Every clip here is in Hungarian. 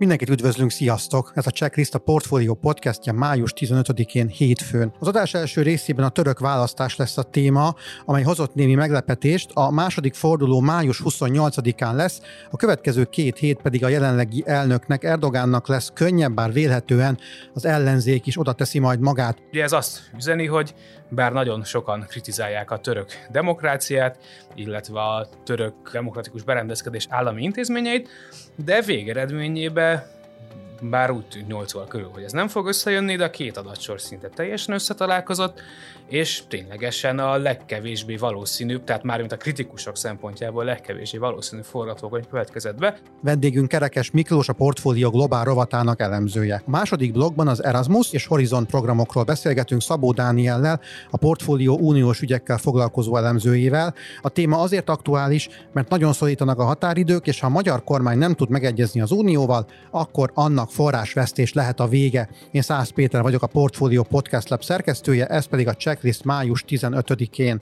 Mindenkit üdvözlünk, sziasztok! Ez a Checklist a Portfolio podcastja május 15-én hétfőn. Az adás első részében a török választás lesz a téma, amely hozott némi meglepetést. A második forduló május 28-án lesz, a következő két hét pedig a jelenlegi elnöknek, Erdogánnak lesz könnyebb, bár vélhetően az ellenzék is oda teszi majd magát. Ugye ez azt üzeni, hogy bár nagyon sokan kritizálják a török demokráciát, illetve a török demokratikus berendezkedés állami intézményeit, de végeredményében bár úgy tűnt 8 óra körül, hogy ez nem fog összejönni, de a két adatsor szinte teljesen összetalálkozott, és ténylegesen a legkevésbé valószínűbb, tehát már mint a kritikusok szempontjából legkevésbé valószínű forgatókönyv következett be. Vendégünk Kerekes Miklós, a Portfólió Globál rovatának elemzője. A második blogban az Erasmus és Horizon programokról beszélgetünk Szabó Dániellel, a Portfólió uniós ügyekkel foglalkozó elemzőjével. A téma azért aktuális, mert nagyon szorítanak a határidők, és ha a magyar kormány nem tud megegyezni az unióval, akkor annak forrásvesztés lehet a vége. Én Szász Péter vagyok, a Portfólió Podcast Lab szerkesztője, ez pedig a Check checklist május 15-én.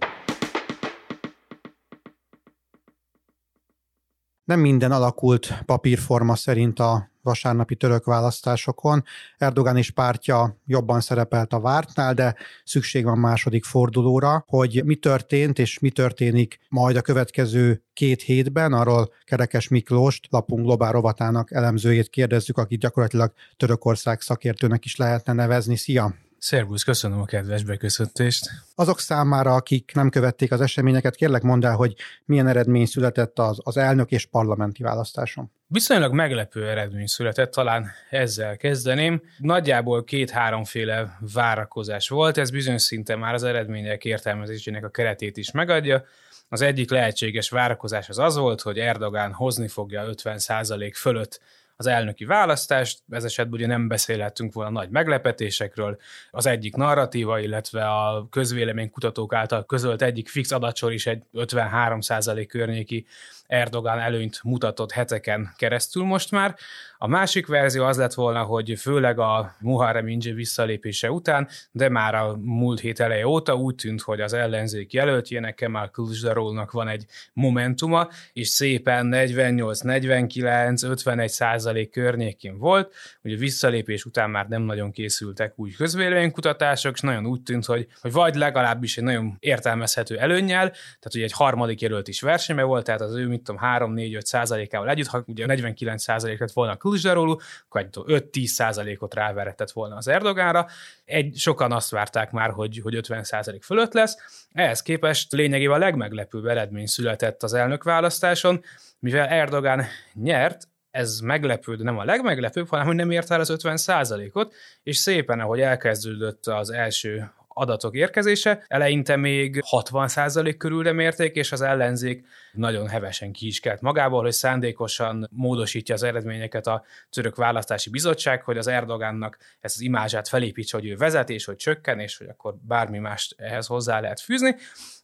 Nem minden alakult papírforma szerint a vasárnapi török választásokon. Erdogán és pártja jobban szerepelt a vártnál, de szükség van második fordulóra, hogy mi történt és mi történik majd a következő két hétben, arról Kerekes Miklóst, lapunk globál rovatának elemzőjét kérdezzük, akit gyakorlatilag Törökország szakértőnek is lehetne nevezni. Szia! Szervusz, köszönöm a kedves beköszöntést. Azok számára, akik nem követték az eseményeket, kérlek mondd el, hogy milyen eredmény született az, az elnök és parlamenti választáson. Viszonylag meglepő eredmény született, talán ezzel kezdeném. Nagyjából két-háromféle várakozás volt, ez bizonyos szinten már az eredmények értelmezésének a keretét is megadja. Az egyik lehetséges várakozás az az volt, hogy Erdogán hozni fogja 50% fölött az elnöki választást, ez esetben ugye nem beszélhetünk volna nagy meglepetésekről. Az egyik narratíva, illetve a közvéleménykutatók által közölt egyik fix adatsor is egy 53% környéki Erdogan előnyt mutatott heteken keresztül most már. A másik verzió az lett volna, hogy főleg a Muharrem Inge visszalépése után, de már a múlt hét eleje óta úgy tűnt, hogy az ellenzék jelöltjének Kemal Kılıçdaroğlunak van egy momentuma, és szépen 48, 49, 51 százalék környékén volt. Ugye visszalépés után már nem nagyon készültek új közvéleménykutatások, és nagyon úgy tűnt, hogy, hogy vagy legalábbis egy nagyon értelmezhető előnnyel, tehát ugye egy harmadik jelölt is versenyben volt, tehát az ő, mit tudom, 3-4-5 százalékával együtt, ha ugye 49 százalék lett volna a Kılıçdaroğlu, akkor 5-10 százalékot ráveretett volna az Erdogánra. Egy, sokan azt várták már, hogy, hogy 50 százalék fölött lesz. Ehhez képest lényegében a legmeglepőbb eredmény született az elnökválasztáson, mivel Erdogán nyert, ez meglepő, de nem a legmeglepőbb, hanem hogy nem ért el az 50 százalékot, és szépen, ahogy elkezdődött az első adatok érkezése. Eleinte még 60% körülre mérték, és az ellenzék nagyon hevesen ki is kelt magából, hogy szándékosan módosítja az eredményeket a török választási bizottság, hogy az Erdogánnak ezt az imázsát felépítse, hogy ő vezet, és hogy csökken, és hogy akkor bármi mást ehhez hozzá lehet fűzni.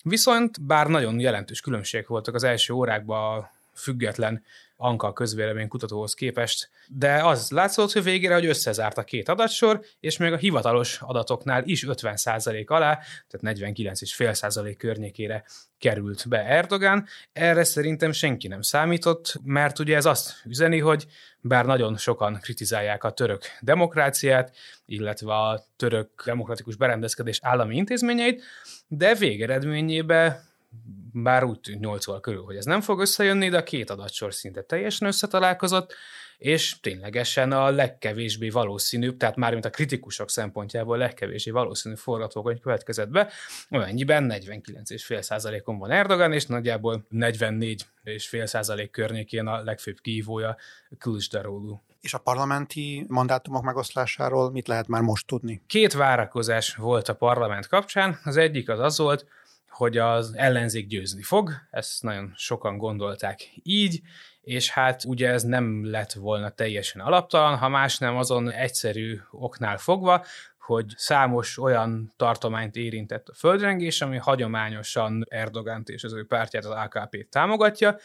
Viszont bár nagyon jelentős különbségek voltak az első órákban a független Anka közvélemény kutatóhoz képest, de az látszott, hogy végére, hogy összezárt a két adatsor, és még a hivatalos adatoknál is 50% alá, tehát 49,5% környékére került be Erdogan. Erre szerintem senki nem számított, mert ugye ez azt üzeni, hogy bár nagyon sokan kritizálják a török demokráciát, illetve a török demokratikus berendezkedés állami intézményeit, de végeredményében bár úgy tűnt 8 óra körül, hogy ez nem fog összejönni, de a két adatsor szinte teljesen összetalálkozott, és ténylegesen a legkevésbé valószínűbb, tehát már mint a kritikusok szempontjából a legkevésbé valószínű forgatókönyv következett be, amennyiben 49,5%-on van Erdogan, és nagyjából 44,5% környékén a legfőbb kihívója Kılıçdaroğlu. És a parlamenti mandátumok megoszlásáról mit lehet már most tudni? Két várakozás volt a parlament kapcsán. Az egyik az az volt, hogy az ellenzék győzni fog, ezt nagyon sokan gondolták így, és hát ugye ez nem lett volna teljesen alaptalan, ha más nem azon egyszerű oknál fogva, hogy számos olyan tartományt érintett a földrengés, ami hagyományosan Erdogant és az ő pártját, az AKP-t támogatja,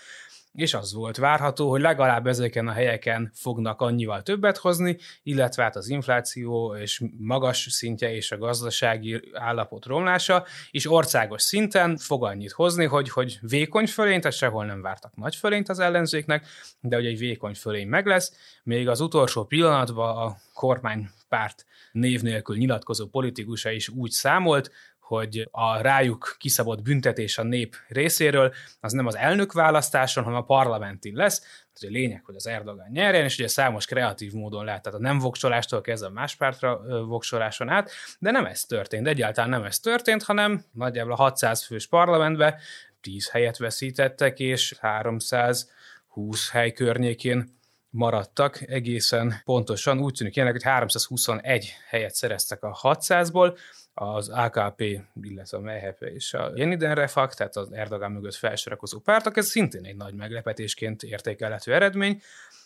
és az volt várható, hogy legalább ezeken a helyeken fognak annyival többet hozni, illetve hát az infláció és magas szintje és a gazdasági állapot romlása, és országos szinten fog annyit hozni, hogy, hogy vékony fölény, tehát sehol nem vártak nagy fölényt az ellenzéknek, de hogy egy vékony fölény meg lesz, még az utolsó pillanatban a kormánypárt név nélkül nyilatkozó politikusa is úgy számolt, hogy a rájuk kiszabott büntetés a nép részéről az nem az elnök választáson, hanem a parlamenti lesz. Az a lényeg, hogy az Erdogan nyerjen, és ugye számos kreatív módon lehet, tehát a nem voksolástól kezdve a más pártra voksoláson át, de nem ez történt, egyáltalán nem ez történt, hanem nagyjából a 600 fős parlamentbe 10 helyet veszítettek, és 320 hely környékén maradtak egészen pontosan. Úgy tűnik jelenleg, hogy 321 helyet szereztek a 600-ból, az AKP, illetve a MHP és a Yeniden Refak, tehát az Erdogan mögött felsorakozó pártok, ez szintén egy nagy meglepetésként értékelhető eredmény.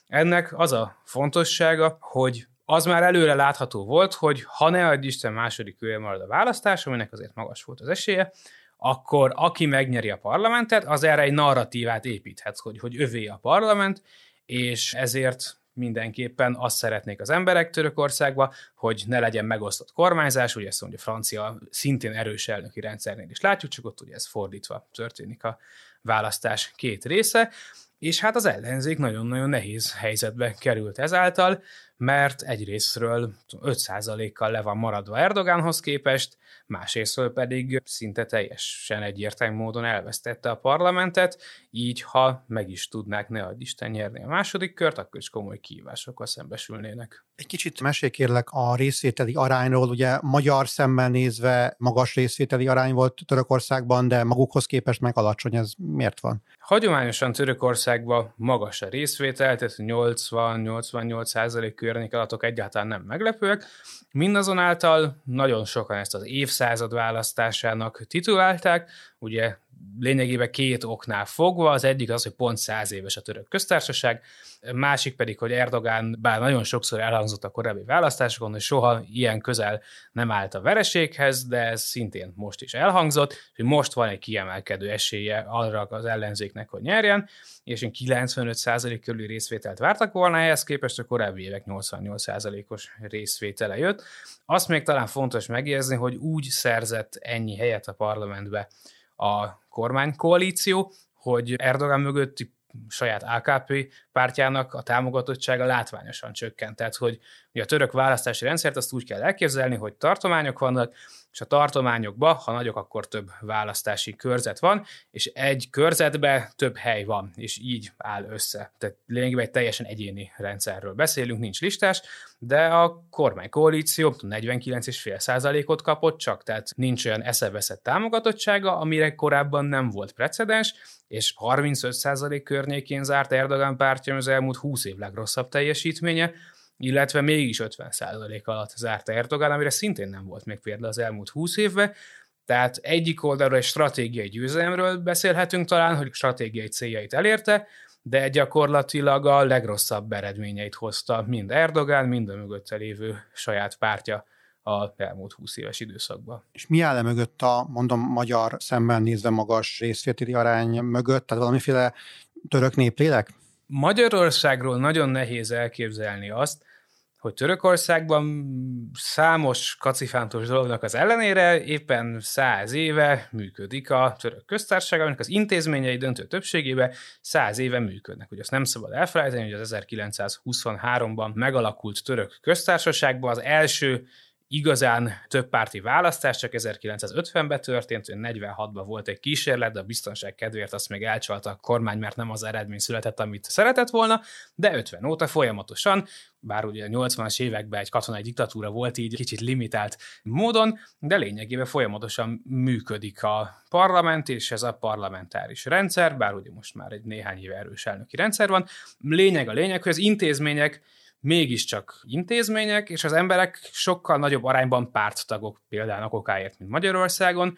Ennek az a fontossága, hogy az már előre látható volt, hogy ha ne adj Isten második kölyel marad a választás, aminek azért magas volt az esélye, akkor aki megnyeri a parlamentet, az erre egy narratívát építhet, hogy, hogy övé a parlament, és ezért mindenképpen azt szeretnék az emberek Törökországba, hogy ne legyen megosztott kormányzás, ugye ezt mondja francia szintén erős elnöki rendszernél is látjuk, csak ott ugye ez fordítva történik a választás két része, és hát az ellenzék nagyon-nagyon nehéz helyzetbe került ezáltal, mert egyrésztről 5%-kal le van maradva Erdogánhoz képest, másrésztről pedig szinte teljesen egyértelmű módon elvesztette a parlamentet, így ha meg is tudnák ne adj Isten nyerni a második kört, akkor is komoly kihívásokkal szembesülnének. Egy kicsit mesél kérlek a részvételi arányról, ugye magyar szemmel nézve magas részvételi arány volt Törökországban, de magukhoz képest meg alacsony, ez miért van? Hagyományosan Törökországban magas a részvétel, tehát 80-88 százalék környék adatok egyáltalán nem meglepőek. Mindazonáltal nagyon sokan ezt az évszázad választásának titulálták, ugye lényegében két oknál fogva. Az egyik az, hogy pont száz éves a török köztársaság, másik pedig, hogy Erdogán, bár nagyon sokszor elhangzott a korábbi választásokon, hogy soha ilyen közel nem állt a vereséghez, de ez szintén most is elhangzott, hogy most van egy kiemelkedő esélye arra az ellenzéknek, hogy nyerjen, és 95% körüli részvételt vártak volna, ehhez képest a korábbi évek 88%-os részvétele jött. Azt még talán fontos megjegyezni, hogy úgy szerzett ennyi helyet a parlamentbe a kormánykoalíció, hogy Erdogan mögötti saját AKP pártjának a támogatottsága látványosan csökkent. Tehát, hogy a török választási rendszert azt úgy kell elképzelni, hogy tartományok vannak, és a tartományokban, ha nagyok, akkor több választási körzet van, és egy körzetbe több hely van, és így áll össze. Tehát lényegében egy teljesen egyéni rendszerről beszélünk, nincs listás, de a kormánykoalíció 49,5%-ot kapott csak, tehát nincs olyan eszeveszett támogatottsága, amire korábban nem volt precedens, és 35% környékén zárt Erdogan pártja az elmúlt 20 év legrosszabb teljesítménye, illetve mégis 50% alatt zárt Erdogan, amire szintén nem volt még példa az elmúlt 20 évben, tehát egyik oldalról egy stratégiai győzelemről beszélhetünk talán, hogy stratégiai céljait elérte, de gyakorlatilag a legrosszabb eredményeit hozta mind Erdogan, mind a mögötte lévő saját pártja a elmúlt 20 éves időszakban. És mi áll e mögött a, mondom, magyar szemben nézve magas részvételi arány mögött? Tehát valamiféle török néplélek? Magyarországról nagyon nehéz elképzelni azt, hogy Törökországban számos kacifántos dolognak az ellenére éppen száz éve működik a török köztársaság, aminek az intézményei döntő többségében száz éve működnek. Ugye azt nem szabad elfelejteni, hogy az 1923-ban megalakult török köztársaságban az első igazán több párti választás csak 1950-ben történt, 46-ban volt egy kísérlet, de a biztonság kedvéért azt még elcsalta a kormány, mert nem az eredmény született, amit szeretett volna, de 50 óta folyamatosan, bár ugye a 80-as években egy katonai diktatúra volt így kicsit limitált módon, de lényegében folyamatosan működik a parlament, és ez a parlamentáris rendszer, bár ugye most már egy néhány éve erős elnöki rendszer van. Lényeg a lényeg, hogy az intézmények mégiscsak intézmények, és az emberek sokkal nagyobb arányban párttagok például okáért, mint Magyarországon,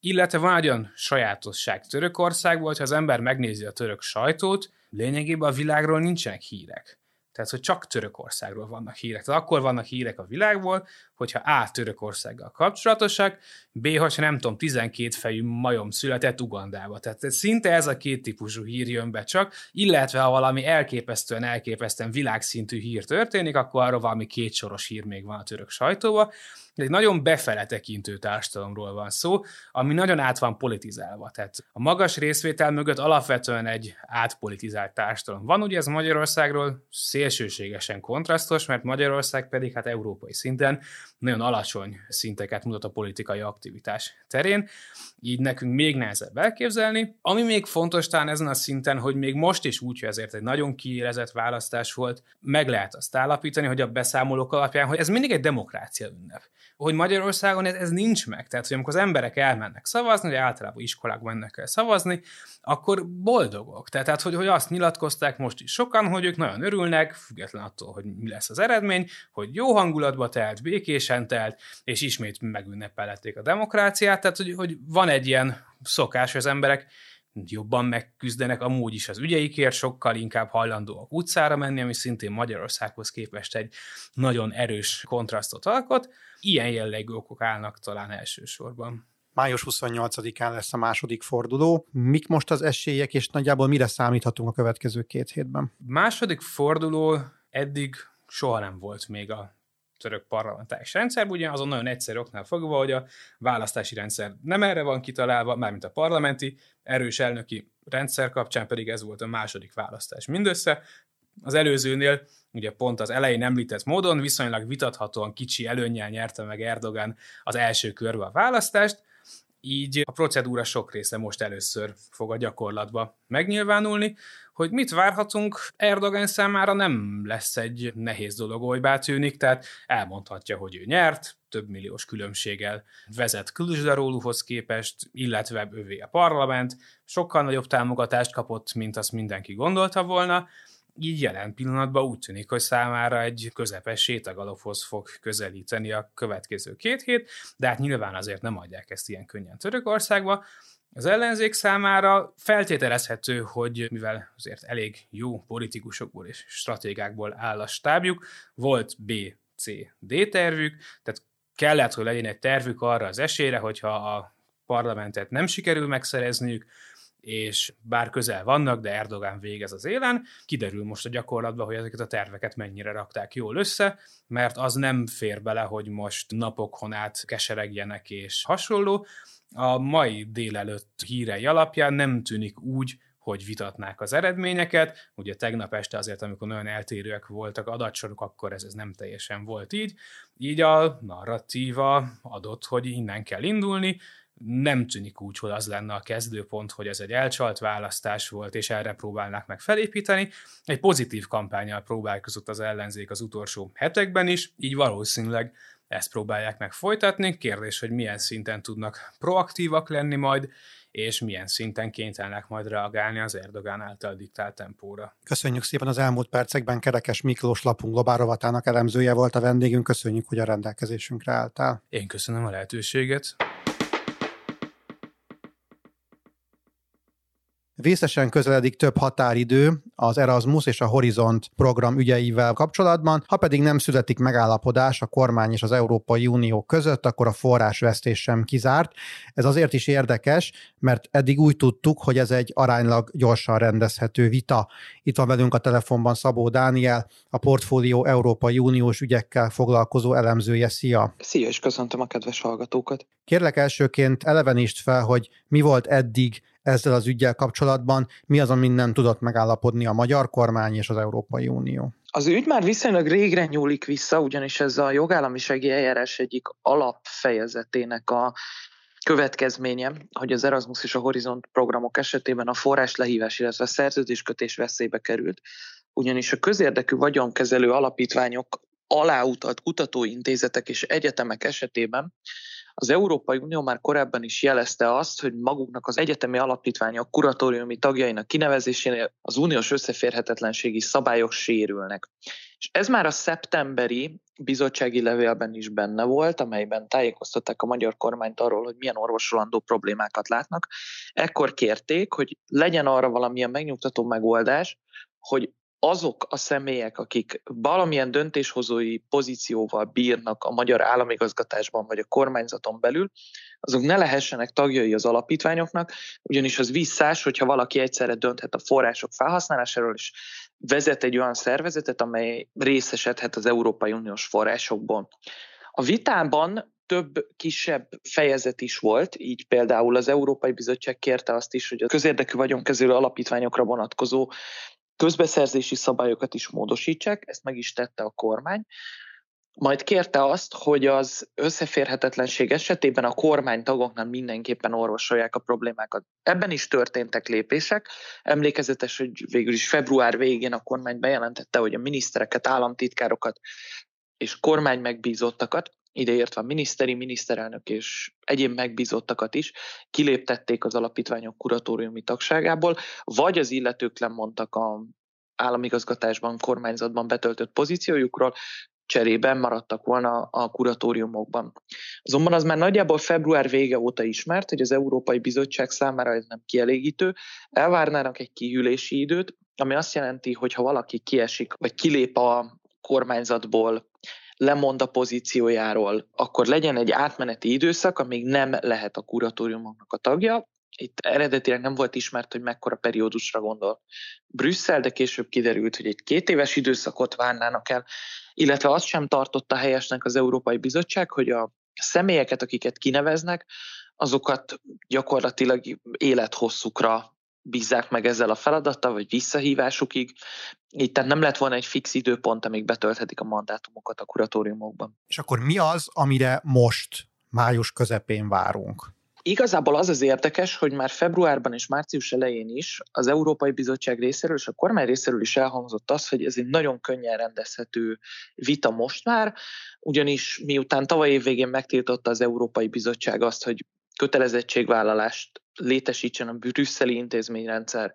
illetve van egy olyan sajátosság Törökországban, hogyha az ember megnézi a török sajtót, lényegében a világról nincsenek hírek. Tehát, hogy csak Törökországról vannak hírek. Tehát akkor vannak hírek a világból, hogyha A. Törökországgal kapcsolatosak, B. ha nem tudom, 12 fejű majom született Ugandába. Tehát szinte ez a két típusú hír jön be csak, illetve ha valami elképesztően, elképesztően világszintű hír történik, akkor arról valami kétsoros hír még van a török egy nagyon befele tekintő társadalomról van szó, ami nagyon át van politizálva. Tehát a magas részvétel mögött alapvetően egy átpolitizált társadalom van. Ugye ez Magyarországról szélsőségesen kontrasztos, mert Magyarország pedig hát európai szinten nagyon alacsony szinteket mutat a politikai aktivitás terén, így nekünk még nehezebb elképzelni. Ami még fontos talán ezen a szinten, hogy még most is úgy, hogy ezért egy nagyon kiélezett választás volt, meg lehet azt állapítani, hogy a beszámolók alapján, hogy ez mindig egy demokrácia ünnep hogy Magyarországon ez, ez nincs meg. Tehát, hogy amikor az emberek elmennek szavazni, hogy általában iskolák mennek el szavazni, akkor boldogok. Tehát hogy, hogy azt nyilatkozták most is sokan, hogy ők nagyon örülnek, független attól, hogy mi lesz az eredmény, hogy jó hangulatba telt, békésen telt, és ismét megünnepelhették a demokráciát. Tehát, hogy, hogy van egy ilyen szokás, hogy az emberek jobban megküzdenek amúgy is az ügyeikért, sokkal inkább hajlandóak utcára menni, ami szintén Magyarországhoz képest egy nagyon erős kontrasztot alkot. Ilyen jellegű okok állnak talán elsősorban. Május 28-án lesz a második forduló. Mik most az esélyek, és nagyjából mire számíthatunk a következő két hétben? Második forduló eddig soha nem volt még a török parlamentáris rendszer, ugye azon nagyon egyszerű oknál fogva, hogy a választási rendszer nem erre van kitalálva, mármint a parlamenti, erős elnöki rendszer kapcsán pedig ez volt a második választás mindössze. Az előzőnél ugye pont az elején említett módon viszonylag vitathatóan kicsi előnnyel nyerte meg Erdogan az első körbe a választást, így a procedúra sok része most először fog a gyakorlatba megnyilvánulni. Hogy mit várhatunk, Erdogan számára nem lesz egy nehéz dolog, olybá tűnik, tehát elmondhatja, hogy ő nyert, több milliós különbséggel vezet Kılıçdaroğluhoz képest, illetve ővé a parlament, sokkal nagyobb támogatást kapott, mint azt mindenki gondolta volna, így jelen pillanatban úgy tűnik, hogy számára egy közepes sétagalophoz fog közelíteni a következő két hét, de hát nyilván azért nem adják ezt ilyen könnyen Törökországba. Az ellenzék számára feltételezhető, hogy mivel azért elég jó politikusokból és stratégákból áll a stábjuk, volt B, C, D tervük, tehát kellett, hogy legyen egy tervük arra az esélyre, hogyha a parlamentet nem sikerül megszerezniük, és bár közel vannak, de Erdogán végez az élen, kiderül most a gyakorlatban, hogy ezeket a terveket mennyire rakták jól össze, mert az nem fér bele, hogy most napokon át keseregjenek és hasonló. A mai délelőtt hírei alapján nem tűnik úgy, hogy vitatnák az eredményeket. Ugye tegnap este azért, amikor nagyon eltérőek voltak adatsorok, akkor ez, ez nem teljesen volt így. Így a narratíva adott, hogy innen kell indulni, nem tűnik úgy, hogy az lenne a kezdőpont, hogy ez egy elcsalt választás volt, és erre próbálnák meg felépíteni. Egy pozitív kampányal próbálkozott az ellenzék az utolsó hetekben is, így valószínűleg ezt próbálják meg folytatni. Kérdés, hogy milyen szinten tudnak proaktívak lenni majd, és milyen szinten kénytelenek majd reagálni az Erdogán által diktált tempóra. Köszönjük szépen az elmúlt percekben Kerekes Miklós lapunk globálrovatának elemzője volt a vendégünk. Köszönjük, hogy a rendelkezésünkre álltál. Én köszönöm a lehetőséget. Vészesen közeledik több határidő az Erasmus és a Horizont program ügyeivel kapcsolatban, ha pedig nem születik megállapodás a kormány és az Európai Unió között, akkor a forrásvesztés sem kizárt. Ez azért is érdekes, mert eddig úgy tudtuk, hogy ez egy aránylag gyorsan rendezhető vita. Itt van velünk a telefonban Szabó Dániel, a portfólió Európai Uniós ügyekkel foglalkozó elemzője. Szia! Szia, és köszöntöm a kedves hallgatókat! Kérlek elsőként elevenítsd fel, hogy mi volt eddig ezzel az ügyel kapcsolatban, mi az, amin nem tudott megállapodni a magyar kormány és az Európai Unió? Az ügy már viszonylag régre nyúlik vissza, ugyanis ez a jogállamisági eljárás egyik alapfejezetének a következménye, hogy az Erasmus és a Horizont programok esetében a forrás lehívás, illetve a szerződéskötés veszélybe került, ugyanis a közérdekű vagyonkezelő alapítványok aláutalt kutatóintézetek és egyetemek esetében az Európai Unió már korábban is jelezte azt, hogy maguknak az egyetemi alapítványok kuratóriumi tagjainak kinevezésénél az uniós összeférhetetlenségi szabályok sérülnek. És ez már a szeptemberi bizottsági levélben is benne volt, amelyben tájékoztatták a magyar kormányt arról, hogy milyen orvosolandó problémákat látnak. Ekkor kérték, hogy legyen arra valamilyen megnyugtató megoldás, hogy azok a személyek, akik valamilyen döntéshozói pozícióval bírnak a magyar államigazgatásban vagy a kormányzaton belül, azok ne lehessenek tagjai az alapítványoknak, ugyanis az visszás, hogyha valaki egyszerre dönthet a források felhasználásáról, és vezet egy olyan szervezetet, amely részesedhet az Európai Uniós forrásokból. A vitában több kisebb fejezet is volt, így például az Európai Bizottság kérte azt is, hogy a közérdekű vagyonkezelő alapítványokra vonatkozó közbeszerzési szabályokat is módosítsák, ezt meg is tette a kormány. Majd kérte azt, hogy az összeférhetetlenség esetében a kormánytagoknál mindenképpen orvosolják a problémákat. Ebben is történtek lépések. Emlékezetes, hogy végül is február végén a kormány bejelentette, hogy a minisztereket, államtitkárokat és kormány megbízottakat ideértve a miniszteri, miniszterelnök és egyéb megbízottakat is kiléptették az alapítványok kuratóriumi tagságából, vagy az illetők lemondtak a államigazgatásban, kormányzatban betöltött pozíciójukról, cserében maradtak volna a kuratóriumokban. Azonban az már nagyjából február vége óta ismert, hogy az Európai Bizottság számára ez nem kielégítő, elvárnának egy kihűlési időt, ami azt jelenti, hogy ha valaki kiesik, vagy kilép a kormányzatból, lemond a pozíciójáról, akkor legyen egy átmeneti időszak, amíg nem lehet a kuratóriumoknak a tagja. Itt eredetileg nem volt ismert, hogy mekkora periódusra gondol Brüsszel, de később kiderült, hogy egy két éves időszakot várnának el, illetve azt sem tartotta helyesnek az Európai Bizottság, hogy a személyeket, akiket kineveznek, azokat gyakorlatilag élethosszukra bízzák meg ezzel a feladattal, vagy visszahívásukig. Itt tehát nem lett volna egy fix időpont, amíg betölthetik a mandátumokat a kuratóriumokban. És akkor mi az, amire most, május közepén várunk? Igazából az az érdekes, hogy már februárban és március elején is az Európai Bizottság részéről és a kormány részéről is elhangzott az, hogy ez egy nagyon könnyen rendezhető vita most már, ugyanis miután tavaly év végén megtiltotta az Európai Bizottság azt, hogy kötelezettségvállalást létesítsen a brüsszeli intézményrendszer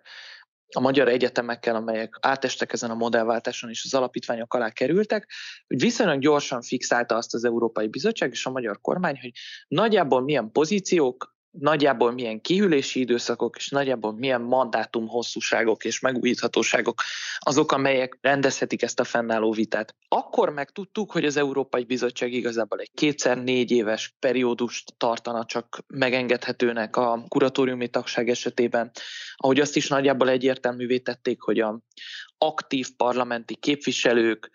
a magyar egyetemekkel, amelyek átestek ezen a modellváltáson és az alapítványok alá kerültek, hogy viszonylag gyorsan fixálta azt az Európai Bizottság és a magyar kormány, hogy nagyjából milyen pozíciók nagyjából milyen kihűlési időszakok, és nagyjából milyen mandátum hosszúságok és megújíthatóságok azok, amelyek rendezhetik ezt a fennálló vitát. Akkor megtudtuk, hogy az Európai Bizottság igazából egy kétszer négy éves periódust tartana csak megengedhetőnek a kuratóriumi tagság esetében, ahogy azt is nagyjából egyértelművé tették, hogy a aktív parlamenti képviselők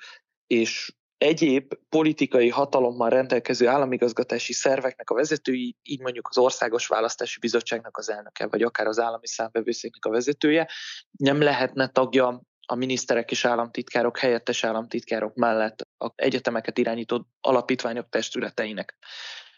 és egyéb politikai hatalommal rendelkező államigazgatási szerveknek a vezetői, így mondjuk az Országos Választási Bizottságnak az elnöke, vagy akár az állami számbevőszéknek a vezetője, nem lehetne tagja a miniszterek és államtitkárok, helyettes államtitkárok mellett az egyetemeket irányító alapítványok testületeinek.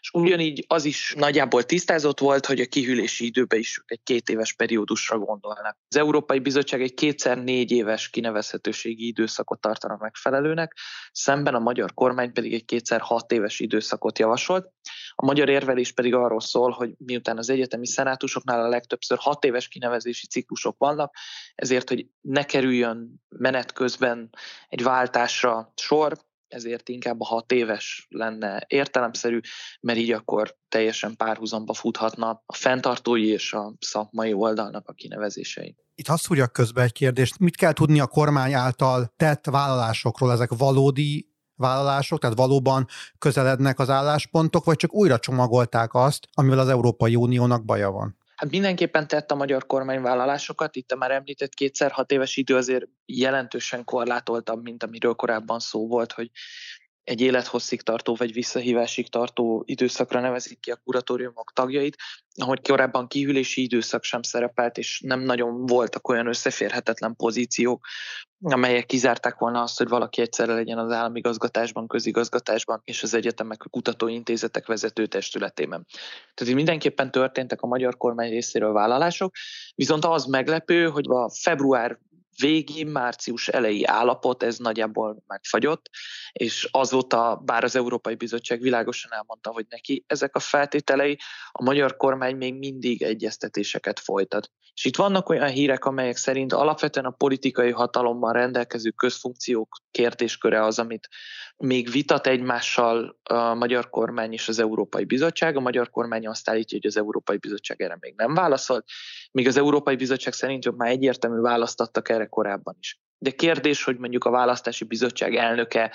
És ugyanígy az is nagyjából tisztázott volt, hogy a kihűlési időbe is egy két éves periódusra gondolnak. Az Európai Bizottság egy kétszer négy éves kinevezhetőségi időszakot tartana megfelelőnek, szemben a magyar kormány pedig egy kétszer hat éves időszakot javasolt. A magyar érvelés pedig arról szól, hogy miután az egyetemi szenátusoknál a legtöbbször hat éves kinevezési ciklusok vannak, ezért, hogy ne kerüljön menet közben egy váltásra sor, ezért inkább a hat éves lenne értelemszerű, mert így akkor teljesen párhuzamba futhatna a fenntartói és a szakmai oldalnak a kinevezései. Itt azt húrja közbe egy kérdést, mit kell tudni a kormány által tett vállalásokról, ezek valódi vállalások, tehát valóban közelednek az álláspontok, vagy csak újra csomagolták azt, amivel az Európai Uniónak baja van? Hát mindenképpen tett a magyar kormány vállalásokat, itt a már említett kétszer hat éves idő azért jelentősen korlátoltabb, mint amiről korábban szó volt, hogy egy élethosszig tartó vagy visszahívásig tartó időszakra nevezik ki a kuratóriumok tagjait, ahogy korábban kihűlési időszak sem szerepelt, és nem nagyon voltak olyan összeférhetetlen pozíciók, amelyek kizárták volna azt, hogy valaki egyszerre legyen az államigazgatásban, közigazgatásban és az egyetemek, kutatóintézetek vezető testületében. Tehát mindenképpen történtek a magyar kormány részéről vállalások, viszont az meglepő, hogy a február végi, március elejé állapot, ez nagyjából megfagyott, és azóta, bár az Európai Bizottság világosan elmondta, hogy neki ezek a feltételei, a magyar kormány még mindig egyeztetéseket folytat. És itt vannak olyan hírek, amelyek szerint alapvetően a politikai hatalommal rendelkező közfunkciók kérdésköre az, amit még vitat egymással a magyar kormány és az Európai Bizottság. A magyar kormány azt állítja, hogy az Európai Bizottság erre még nem válaszolt, míg az Európai Bizottság szerint már egyértelmű választ adtak erre korábban is. de kérdés, hogy mondjuk a választási bizottság elnöke,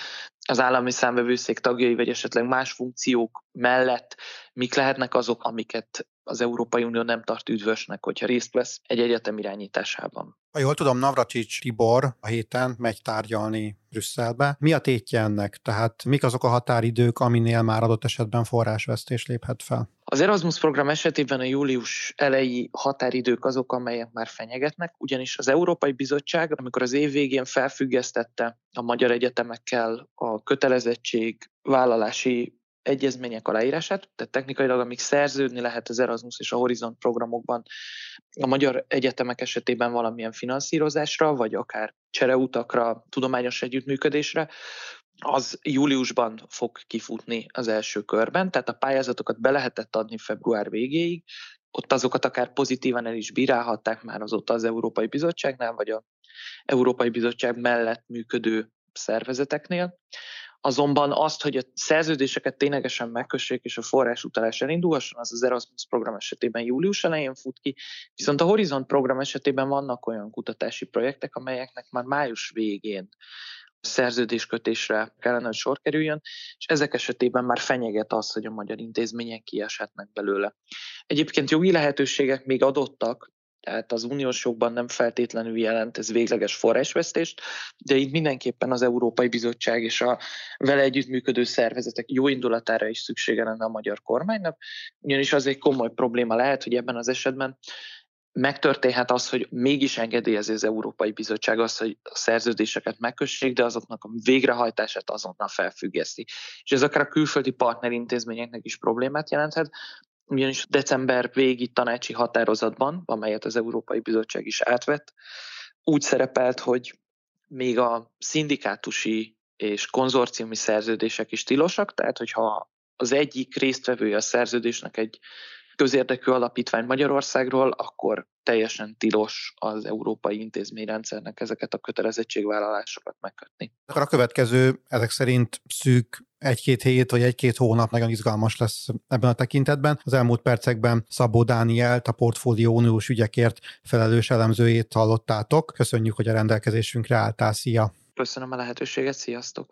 az állami számvevőszék tagjai, vagy esetleg más funkciók mellett mik lehetnek azok, amiket az Európai Unió nem tart üdvösnek, hogyha részt vesz egy egyetem irányításában. Ha jól tudom, Navracsics Tibor a héten megy tárgyalni Brüsszelbe. Mi a tétje ennek? Tehát mik azok a határidők, aminél már adott esetben forrásvesztés léphet fel? Az Erasmus program esetében a július elejé határidők azok, amelyek már fenyegetnek, ugyanis az Európai Bizottság, amikor az év végén felfüggesztette a magyar egyetemekkel a kötelezettség vállalási egyezmények aláírását, tehát technikailag amíg szerződni lehet az Erasmus és a Horizont programokban a magyar egyetemek esetében valamilyen finanszírozásra, vagy akár csereutakra, tudományos együttműködésre, az júliusban fog kifutni az első körben, tehát a pályázatokat be lehetett adni február végéig, ott azokat akár pozitívan el is bírálhatták már azóta az Európai Bizottságnál, vagy a Európai Bizottság mellett működő szervezeteknél. Azonban azt, hogy a szerződéseket ténylegesen megkössék és a forrás utalás elindulhasson, az az Erasmus program esetében július elején fut ki, viszont a Horizont program esetében vannak olyan kutatási projektek, amelyeknek már május végén szerződéskötésre kellene, hogy sor kerüljön, és ezek esetében már fenyeget az, hogy a magyar intézmények kieshetnek belőle. Egyébként jogi lehetőségek még adottak, tehát az uniós jogban nem feltétlenül jelent ez végleges forrásvesztést, de itt mindenképpen az Európai Bizottság és a vele együttműködő szervezetek jó indulatára is szüksége lenne a magyar kormánynak, ugyanis az egy komoly probléma lehet, hogy ebben az esetben megtörténhet az, hogy mégis engedélyezi az Európai Bizottság azt, hogy a szerződéseket megkössék, de azoknak a végrehajtását azonnal felfüggeszti. És ez akár a külföldi partnerintézményeknek is problémát jelenthet, ugyanis december végi tanácsi határozatban, amelyet az Európai Bizottság is átvett, úgy szerepelt, hogy még a szindikátusi és konzorciumi szerződések is tilosak, tehát hogyha az egyik résztvevője a szerződésnek egy közérdekű alapítvány Magyarországról, akkor teljesen tilos az európai intézményrendszernek ezeket a kötelezettségvállalásokat megkötni. Akkor a következő ezek szerint szűk egy-két hét vagy egy-két hónap nagyon izgalmas lesz ebben a tekintetben. Az elmúlt percekben Szabó Dánielt, a Portfólió Uniós ügyekért felelős elemzőjét hallottátok. Köszönjük, hogy a rendelkezésünkre álltál. Szia! Köszönöm a lehetőséget, sziasztok!